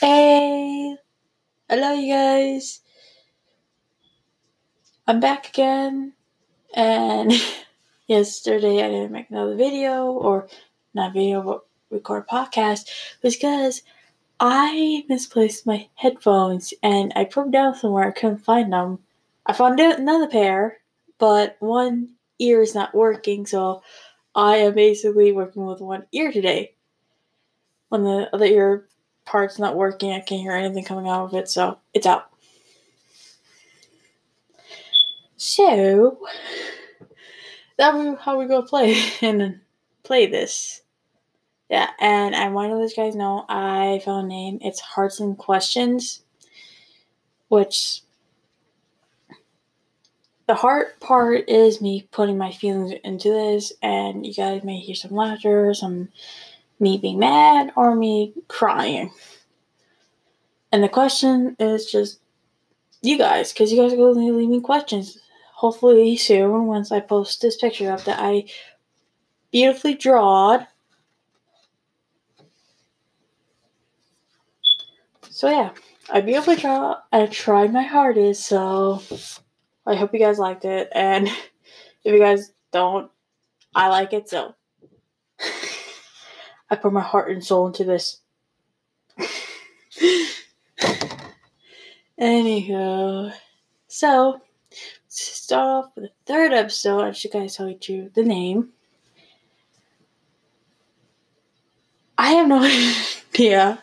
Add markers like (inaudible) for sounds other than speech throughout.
Hey, hello, you guys. I'm back again, and (laughs) yesterday I didn't make another video, or not video, but record podcast, because I misplaced my headphones and I put them down somewhere. I couldn't find them. I found another pair, but one ear is not working, so I am basically working with one ear today. When the other ear part's not working, I can't hear anything coming out of it, so it's out. So that's how we go play (laughs) and play this. Yeah, and I want to let you guys know I found a name. It's Hearts and Questions, which the heart part is me putting my feelings into this, and you guys may hear some laughter, some me being mad, or me crying. And the question is just you guys, because you guys are going to leave me questions. Hopefully soon, once I post this picture up that I beautifully drawed. So yeah, I beautifully draw. I tried my hardest, so I hope you guys liked it. And (laughs) if you guys don't, I like it so. I put my heart and soul into this. Anywho, so start off with the third episode, I should guys tell you the name. I have no (laughs) idea,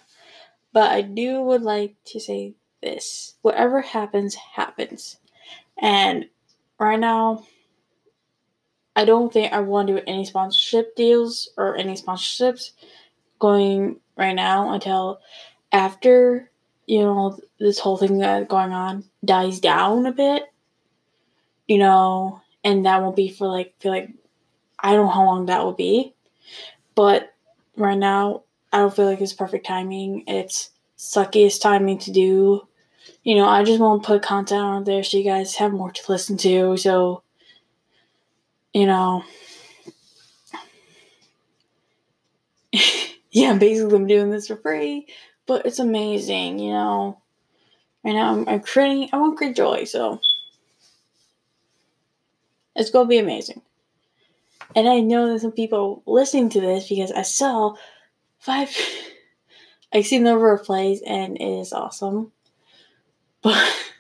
but I do would like to say this: whatever happens, happens. And right now, I don't think I want to do any sponsorship deals or any sponsorships going right now until after you know this whole thing that's going on dies down a bit. You know, and that won't be for like feel like I don't know how long that will be, but right now I don't feel like it's perfect timing. It's suckiest timing to do you know, I just want to put content out there so you guys have more to listen to. So, you know, (laughs) yeah, basically I'm doing this for free, but it's amazing, you know. Right now I'm, I'm creating, I want to create joy, so it's going to be amazing. And I know there's some people listening to this because I saw five, (laughs) I see the number of plays and it is awesome. But, (laughs)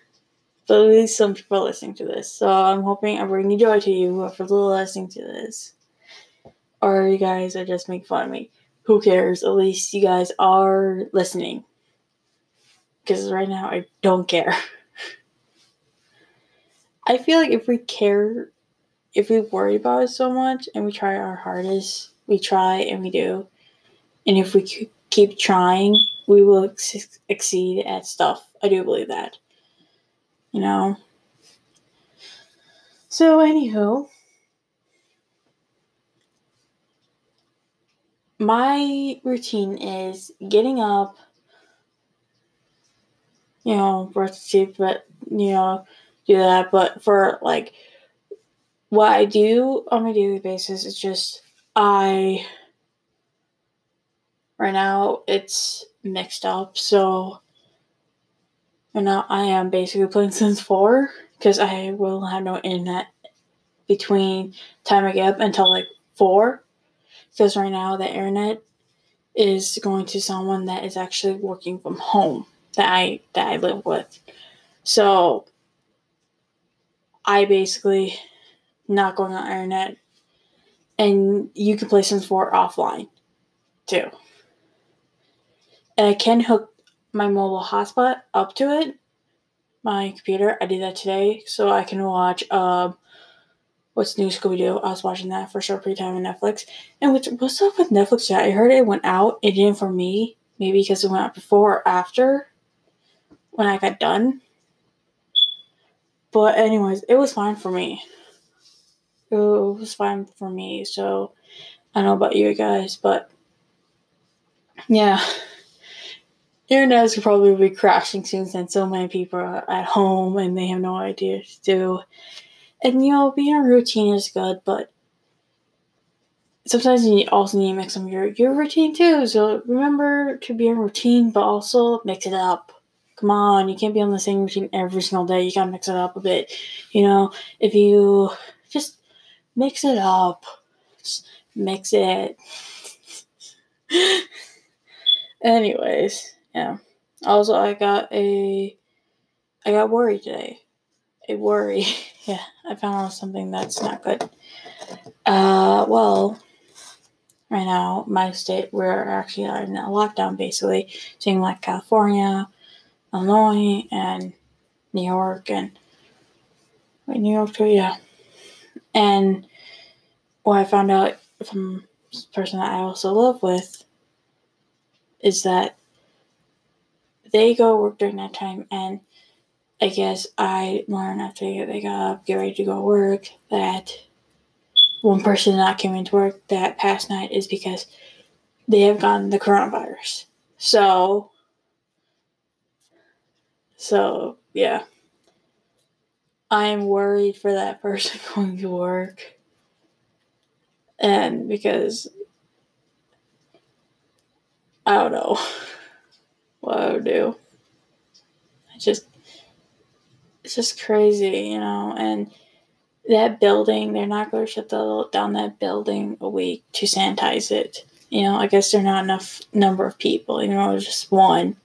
but at least some people are listening to this. So I'm hoping I'm bringing joy to you for listening to this. Or you guys are just making fun of me. Who cares? At least you guys are listening. Because right now I don't care. (laughs) I feel like if we care, if we worry about it so much and we try our hardest, we try and we do. And if we keep trying, we will ex- exceed at stuff. I do believe that. You know? So, anywho, my routine is getting up, you know, brush teeth, but, you know, do that. But for like, what I do on a daily basis is just, I, right now, it's mixed up. So and now I am basically playing Sims 4 because I will have no internet between time I get up until like 4. Because right now the internet is going to someone that is actually working from home that I that I live with. So I basically not going on internet and you can play Sims 4 offline too. And I can hook my mobile hotspot up to it, my computer. I did that today so I can watch um what's new Scooby Doo. I was watching that for short period of time on Netflix. And what's what's up with Netflix? Yeah, I heard it went out. It didn't for me. Maybe because it went out before or after when I got done. But anyways, it was fine for me. It was fine for me. So I don't know about you guys, but yeah internet is probably be crashing soon since so many people are at home and they have no idea to do. And you know, being a routine is good, but sometimes you also need to mix some your your routine too. So remember to be in routine, but also mix it up. Come on, you can't be on the same routine every single day. You gotta mix it up a bit. You know, if you just mix it up, just mix it. (laughs) Anyways, yeah. Also, I got a, I got worried today. A worry. (laughs) yeah, I found out something that's not good. Uh, well, right now, my state, we're actually in a lockdown basically, seeing like California, Illinois, and New York, and New York too, yeah. And what I found out from person that I also live with is that they go work during that time, and I guess I learned after they got up, get ready to go work, that one person that came into work that past night is because they have gotten the coronavirus. So, so yeah, I'm worried for that person (laughs) going to work, and because I don't know (laughs) what I would do. Just, it's just crazy, you know, and that building, they're not going to shut the, down that building a week to sanitize it. You know, I guess there's not enough number of people. You know, just one.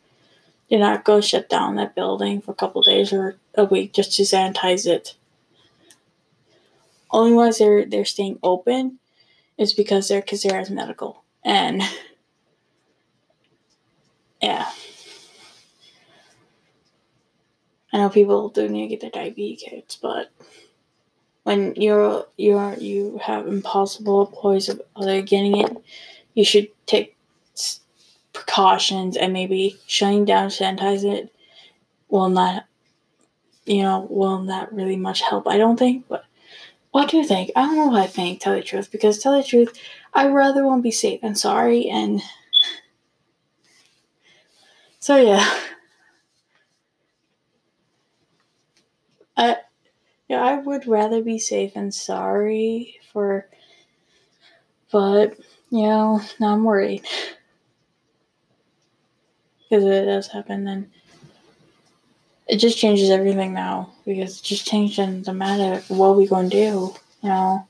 They're not going to shut down that building for a couple days or a week just to sanitize it. Only ones they're they're staying open is because they're because they're as medical and (laughs) yeah. I know people do need to get their diabetes but when you're you're you have impossible employees of other getting it, you should take precautions and maybe shutting down sanitize it will not you know will not really much help i don't think but what do you think? I don't know what i think tell the truth because tell the truth i rather won't be safe and sorry and (laughs) so yeah i yeah, I would rather be safe and sorry for, but you know, now I'm worried (laughs) because if it does happen. Then it just changes everything now because it just changed the matter of what we're gonna do, you know.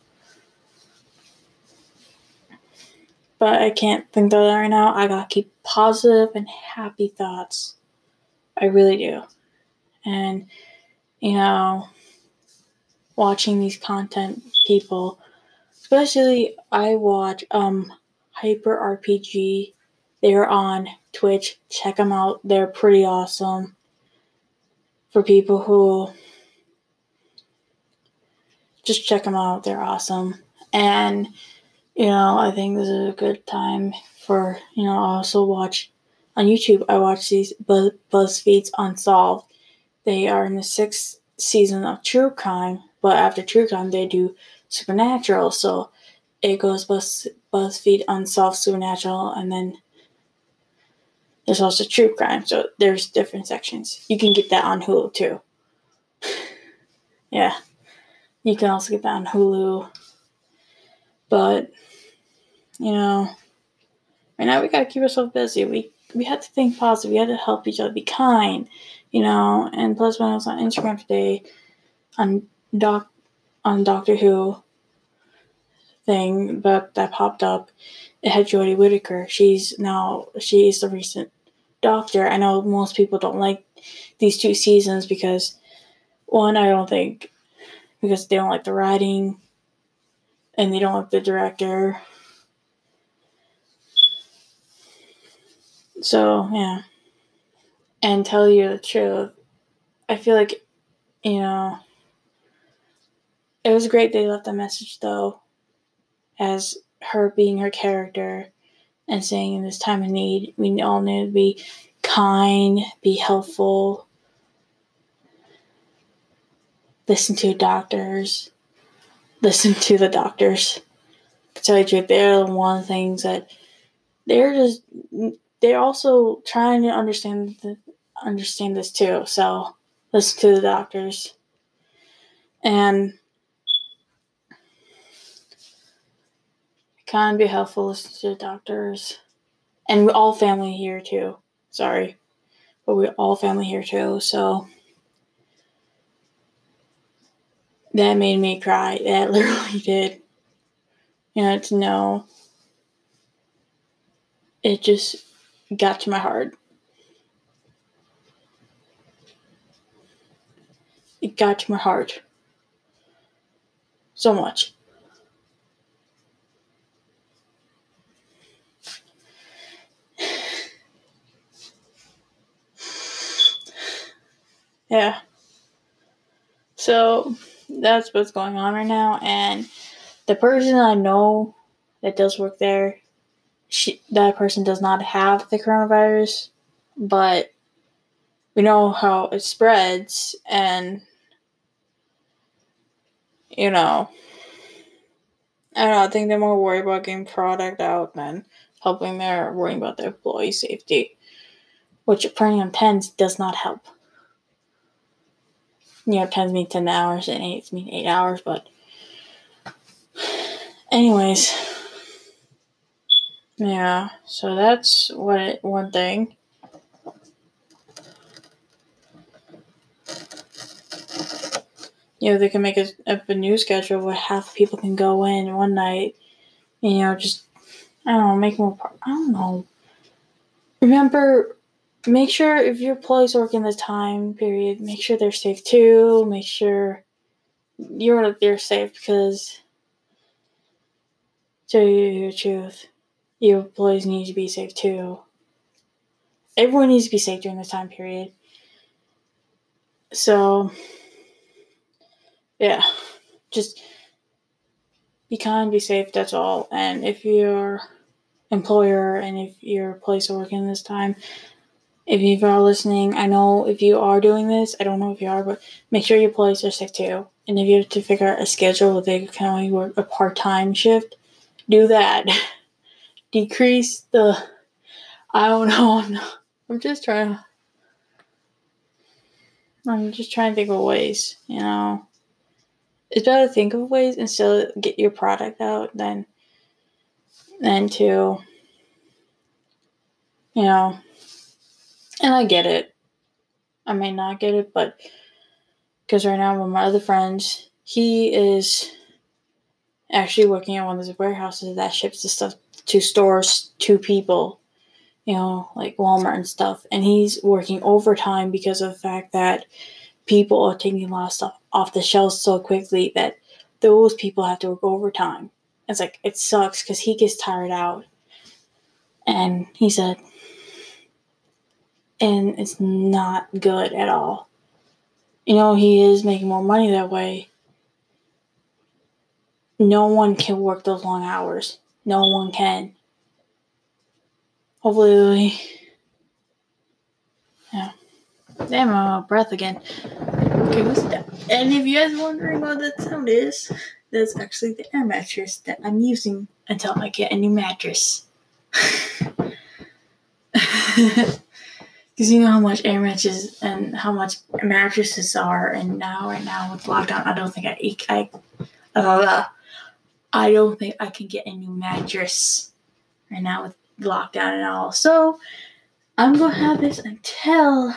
But I can't think of that right now. I gotta keep positive and happy thoughts. I really do, and you know watching these content people. Especially I watch um Hyper RPG. They're on Twitch. Check them out. They're pretty awesome. For people who just check them out. They're awesome. And you know, I think this is a good time for, you know, I also watch on YouTube. I watch these Buzz- BuzzFeed's Unsolved. They are in the sixth season of True Crime but after True Crime, they do Supernatural. So it goes Buzz, BuzzFeed Unsolved Supernatural, and then there's also True Crime. So there's different sections. You can get that on Hulu too. (laughs) yeah. You can also get that on Hulu. But, you know, right now we gotta keep ourselves busy. We we have to think positive. We have to help each other, be kind, you know. And plus, when I was on Instagram today, on doc on Doctor Who thing that that popped up, it had Jodie Whittaker. She's now she is the recent Doctor. I know most people don't like these two seasons because one, I don't think because they don't like the writing and they don't like the director. So yeah. And tell you the truth, I feel like you know it was great they left a message though, as her being her character and saying in this time of need, we all need to be kind, be helpful, listen to doctors, listen to the doctors. Truth, they're the one things that they're just they're also trying to understand the, understand this too. So listen to the doctors. And kind be helpful, listen to doctors. And we all family here too. Sorry. But we're all family here too, so that made me cry. That (laughs) literally did. You know, to know it just got to my heart. It got to my heart so much. Yeah. So that's what's going on right now. And the person I know that does work there, she, that person does not have the coronavirus, but we know how it spreads and you know I don't know, I think they're more worried about getting product out than helping their worrying about their employee safety. Which printing on tens does not help. You know, tens mean ten hours and eight mean eight hours, but anyways. Yeah, so that's what it, one thing. you know, they can make a, a new schedule where half people can go in one night, you know, just, I don't know, make more, I don't know. Remember, make sure if your employees work in the time period, make sure they're safe too. Make sure you're they're safe because, to tell you the truth, your employees need to be safe too. Everyone needs to be safe during this time period. So, yeah, just be kind, be safe, that's all. And if your employer and if your place of working in this time, if you are listening, I know if you are doing this, I don't know if you are, but make sure your employees are safe too. And if you have to figure out a schedule where they can only work a part time shift, do that. (laughs) Decrease the. I don't know. I'm not. I'm just trying to. I'm just trying to think of ways, you know it's better to think of ways and still get your product out than than to you know and I get it. I may not get it, but because right now with my other friends, he is actually working at one of those warehouses that ships the stuff to stores to people, you know, like Walmart and stuff. And he's working overtime because of the fact that people are taking a lot of stuff off the shelves so quickly that those people have to work overtime. It's like it sucks because he gets tired out. And he said, and it's not good at all. You know, he is making more money that way. No one can work those long hours. No one can. Hopefully, yeah. Damn, I'm out of breath again. Okay, what's that? And if you guys are wondering what that sound is, that's actually the air mattress that I'm using until I get a new mattress. (laughs) Because you know how much air mattresses and how much mattresses are, and now right now with lockdown, I don't think I I uh, I don't think I can get a new mattress right now with lockdown and all. So I'm gonna have this until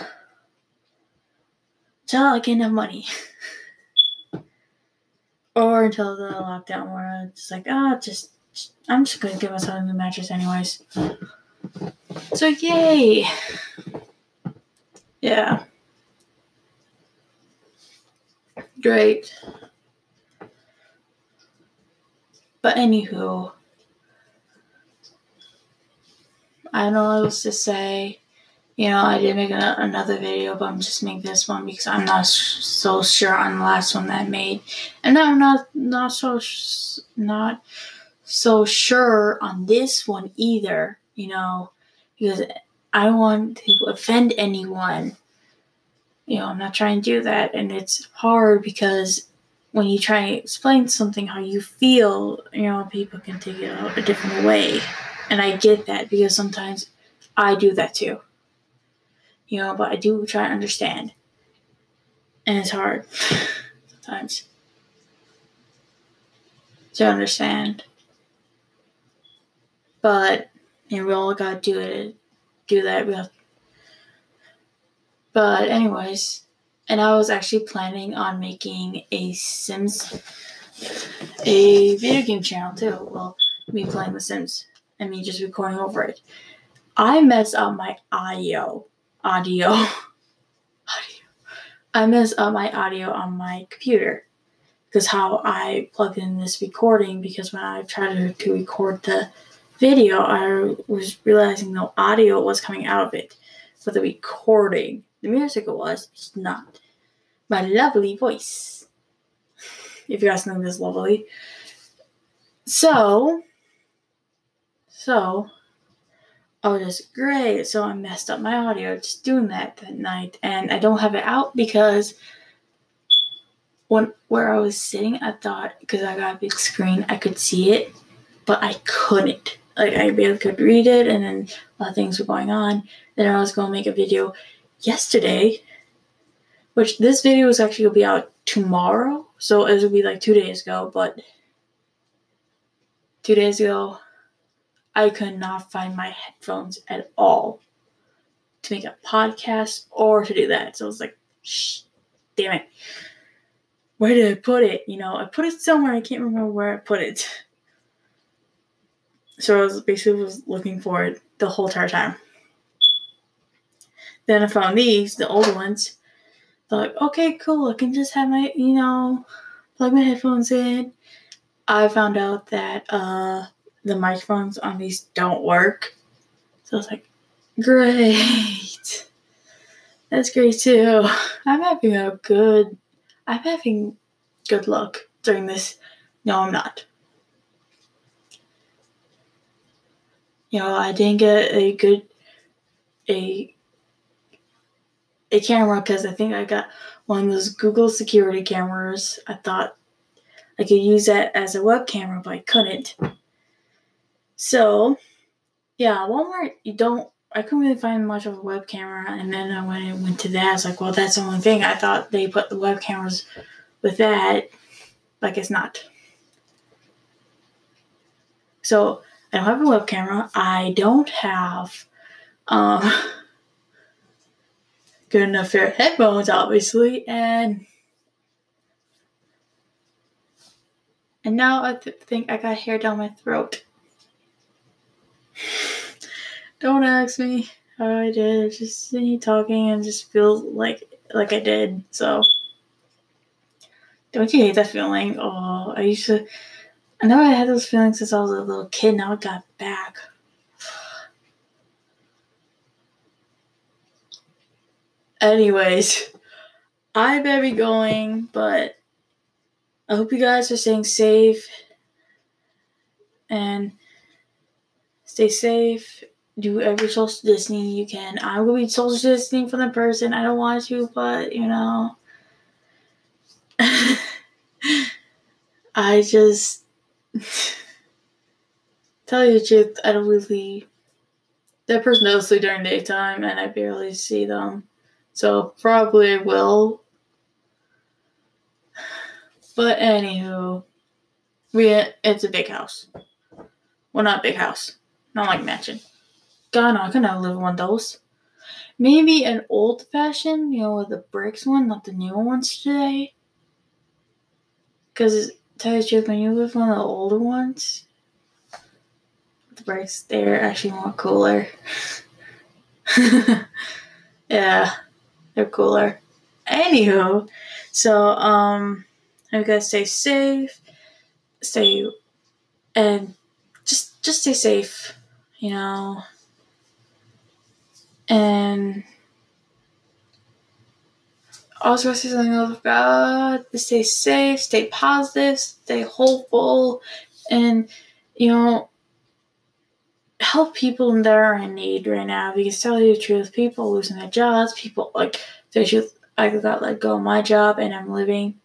until I get enough money. (laughs) or until the lockdown where it's like, oh, just, I'm just gonna give myself a new mattress anyways. So, yay! Yeah. Great. But anywho, I don't know what else to say you know, I did make a, another video, but I'm just making this one because I'm not so sure on the last one that I made, and I'm not not so not so sure on this one either. You know, because I want to offend anyone. You know, I'm not trying to do that, and it's hard because when you try to explain something how you feel, you know, people can take it a different way, and I get that because sometimes I do that too you know, but I do try to understand. And it's hard (laughs) sometimes to understand. but you know, we all gotta do it, do that. We have, but anyways, and I was actually planning on making a Sims, a video game channel too. Well, me playing The Sims and me just recording over it. I messed up my audio, audio, (laughs) audio. I messed up my audio on my computer because how I plugged in this recording because when I tried to, to record the video, I was realizing no audio was coming out of it, but the recording, the music it was, it's not. My lovely voice. If you guys know this lovely. So, so, I was just great. So I messed up my audio just doing that that night, and I don't have it out because when where I was sitting, I thought because I got a big screen, I could see it, but I couldn't. Like I barely could read it, and then a lot of things were going on. Then I was going to make a video yesterday, which this video is actually gonna be out tomorrow, so it will be like two days ago. But two days ago, I could not find my headphones at all to make a podcast or to do that. So I was like, Shh, damn it where did I put it? You know, I put it somewhere. I can't remember where I put it. So I was basically was looking for it the whole entire time. Then I found these, the old ones. They're like, okay, cool. I can just have my, you know, plug my headphones in. I found out that uh, the microphones on these don't work. So I was like, great. That's great too. I'm having a good I'm having good luck during this. No, I'm not. You know, I didn't get a good a a camera because I think I got one of those Google security cameras. I thought I could use that as a web camera, but I couldn't. So, yeah, Walmart, you don't I couldn't really find much of a web camera, and then I went and went to that, I was like, well, that's the only thing. I thought they put the web cameras with that, like it's not. So I don't have a web camera. I don't have um, good enough pair of headphones, obviously, and and now I th- think I got hair down my throat. Don't ask me how I did. Just me talking and just feel like like I did. So don't you hate that feeling? Oh, I used to. I know I had those feelings since I was a little kid. Now it got back. Anyways, I better be going, but I hope you guys are staying safe and stay safe do every social distancing you can. I will be social distancing from the person. I don't want to, but you know. (laughs) I just (laughs) tell you the truth, I don't really that person sleep during daytime and I barely see them. So probably will. But anywho, we it's a big house. Well not big house. Not like mansion. God, I could never live in one of those. Maybe an old fashioned, you know, with the bricks one, not the new ones today. Because, tell you when you live one of the older ones, the bricks, they're actually more cooler. (laughs) yeah, they're cooler. Anywho, so, um, you guys stay safe, stay, and just, just stay safe, you know. And also say something God, stay safe, stay positive, stay hopeful, and you know, help people that are in need right now. Because tell you the truth, people losing their jobs, people like the truth. I got let go of my job and I'm living.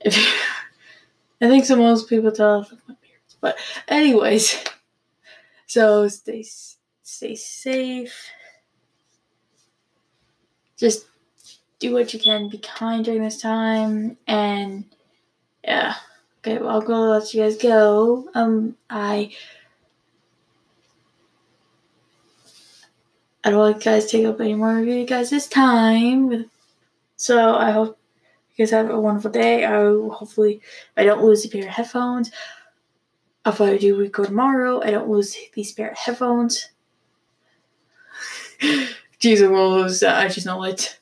If (laughs) I think so, most people tell but anyways, (laughs) so stay stay safe just do what you can, be kind during this time, and yeah. Okay, well, I'll go let you guys go. Um, I I don't want you guys take up any more of you guys this time. So I hope you guys have a wonderful day. I hopefully I don't lose a pair of headphones. If I do record tomorrow, I don't lose these pair of headphones. (laughs) Jesus, will lose that. I just know it.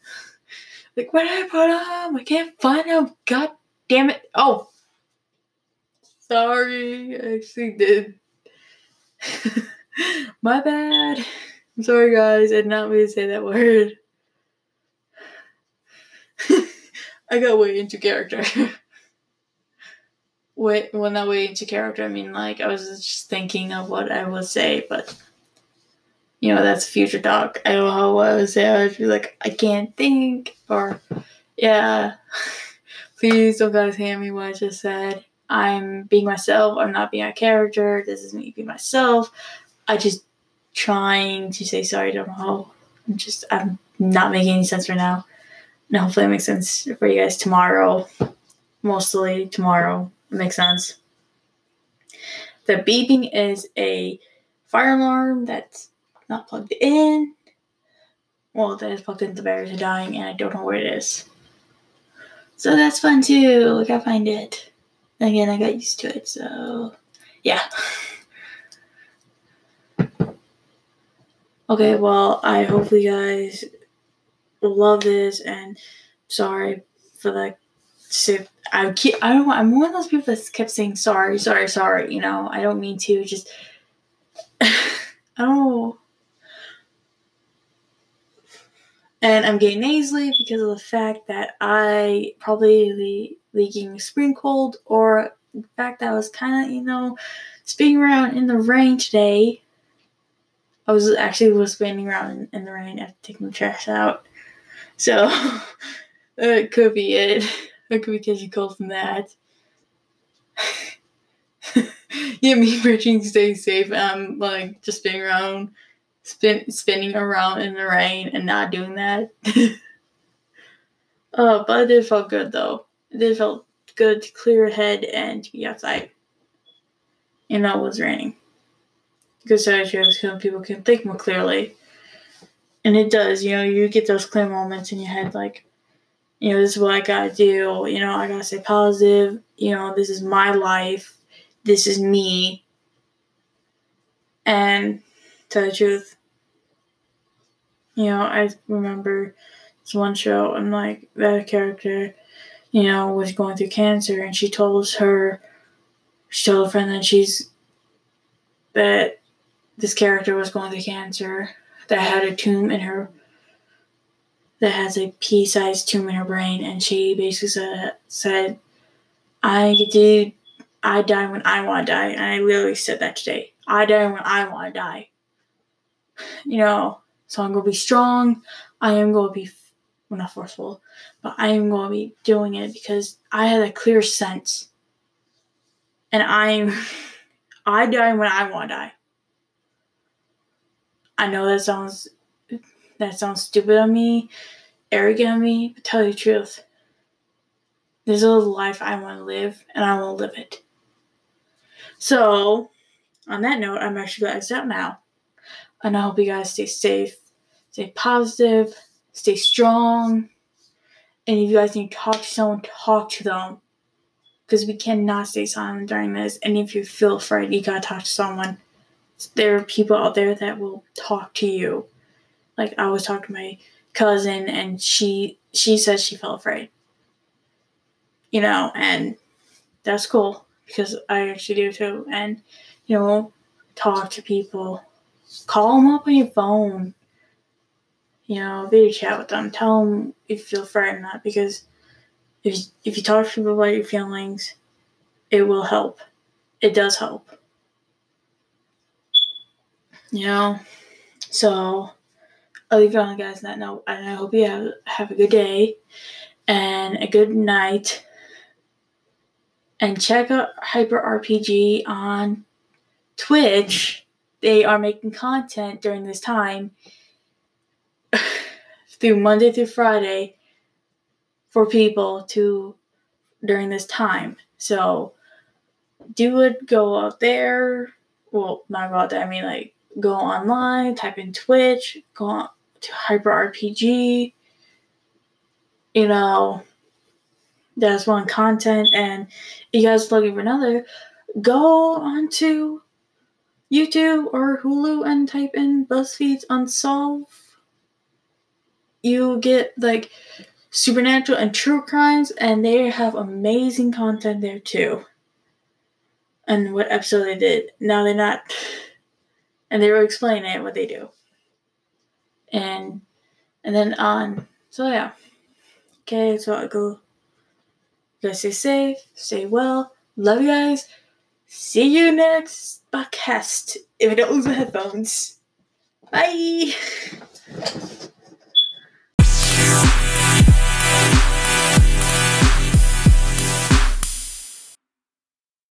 Like, where did I put them? I can't find them. God damn it. Oh. Sorry. I actually did. (laughs) My bad. I'm sorry, guys. I did not mean to say that word. (laughs) I got way into character. (laughs) Wait, well, not way into character. I mean, like, I was just thinking of what I would say, but you know, that's future talk. I don't know what I would say. I would be like, I can't think, or yeah. (laughs) Please don't guys hand me what I just said. I'm being myself. I'm not being a character. This is me being myself. I just trying to say sorry to know. I'm just I'm not making any sense right now. And hopefully it makes sense for you guys tomorrow. Mostly tomorrow. It makes sense. The beeping is a fire alarm that's not plugged in. Well, that is plugged in, the batteries are dying, and I don't know where it is. So that's fun too. I gotta find it. Again, I got used to it, so yeah. Okay, well, I hope you guys love this, and sorry for the. I keep. I don't. I'm one of those people that kept saying sorry, sorry, sorry. You know, I don't mean to. Just. (laughs) I don't know. And I'm getting nasally because of the fact that I probably the leaking spring cold or the fact that I was kind of, you know, spinning around in the rain today. I was actually was spinning around in, the rain after taking the trash out. So (laughs) it could be it. (laughs) It could be catching cold from that. (laughs) yeah, me preaching stay safe. I'm like just spinning around spin, spinning around in the rain and not doing that. (laughs) uh, but it did feel good though. It did feel good to clear head and to be outside. And it was raining. Because so people can think more clearly. And it does, you know, you get those clear moments in your head like, you know, this is what I gotta do, you know, I gotta stay positive, you know, this is my life, this is me. And truth, you know, I remember this one show and like that character, you know, was going through cancer and she told her she told a friend that she's that this character was going through cancer that had a tumor in her that has a pea-sized tumor in her brain and she basically said, said I do I die when I want to die and I literally said that today. I die when I want to die. You know, so I'm to be strong. I am to be, well, not forceful, but I am to be doing it because I had a clear sense. And I'm, (laughs) I die when I want to die. I know that sounds, that sounds stupid of me, arrogant of me, but tell you the truth. This is a life I want to live, and I will live it. So, on that note, I'm actually going to exit out now. And I hope you guys stay safe stay positive, stay strong. And if you guys need to talk to someone, talk to them. Because we cannot stay silent during this. And if you feel afraid, you gotta talk to someone. There are people out there that will talk to you. Like I was talking to my cousin and she she said she felt afraid. You know, and that's cool because I actually do too. And you know, talk to people. Call them up on your phone you know, video chat with them. Tell them if you feel frightened or not, because if you, if you talk to people about your feelings, it will help. It does help. You know, so I'll leave you on, guys. That note, and I hope you have have a good day and a good night. And check out Hyper RPG on Twitch. They are making content during this time (sighs) through Monday through Friday for people to during this time. So do it go out there. Well, not go out there. I mean, like go online, type in Twitch, go on to Hyper RPG. You know, that's one content, and you guys looking for another, go onto YouTube or Hulu and type in BuzzFeed's Unsolved. You get like supernatural and true crimes, and they have amazing content there too. And what episode they did. Now they're not, and they were explaining what they do. And and then on, so yeah. Okay, so I go. You guys stay safe, stay well. Love you guys. See you next podcast if I don't lose my headphones. Bye.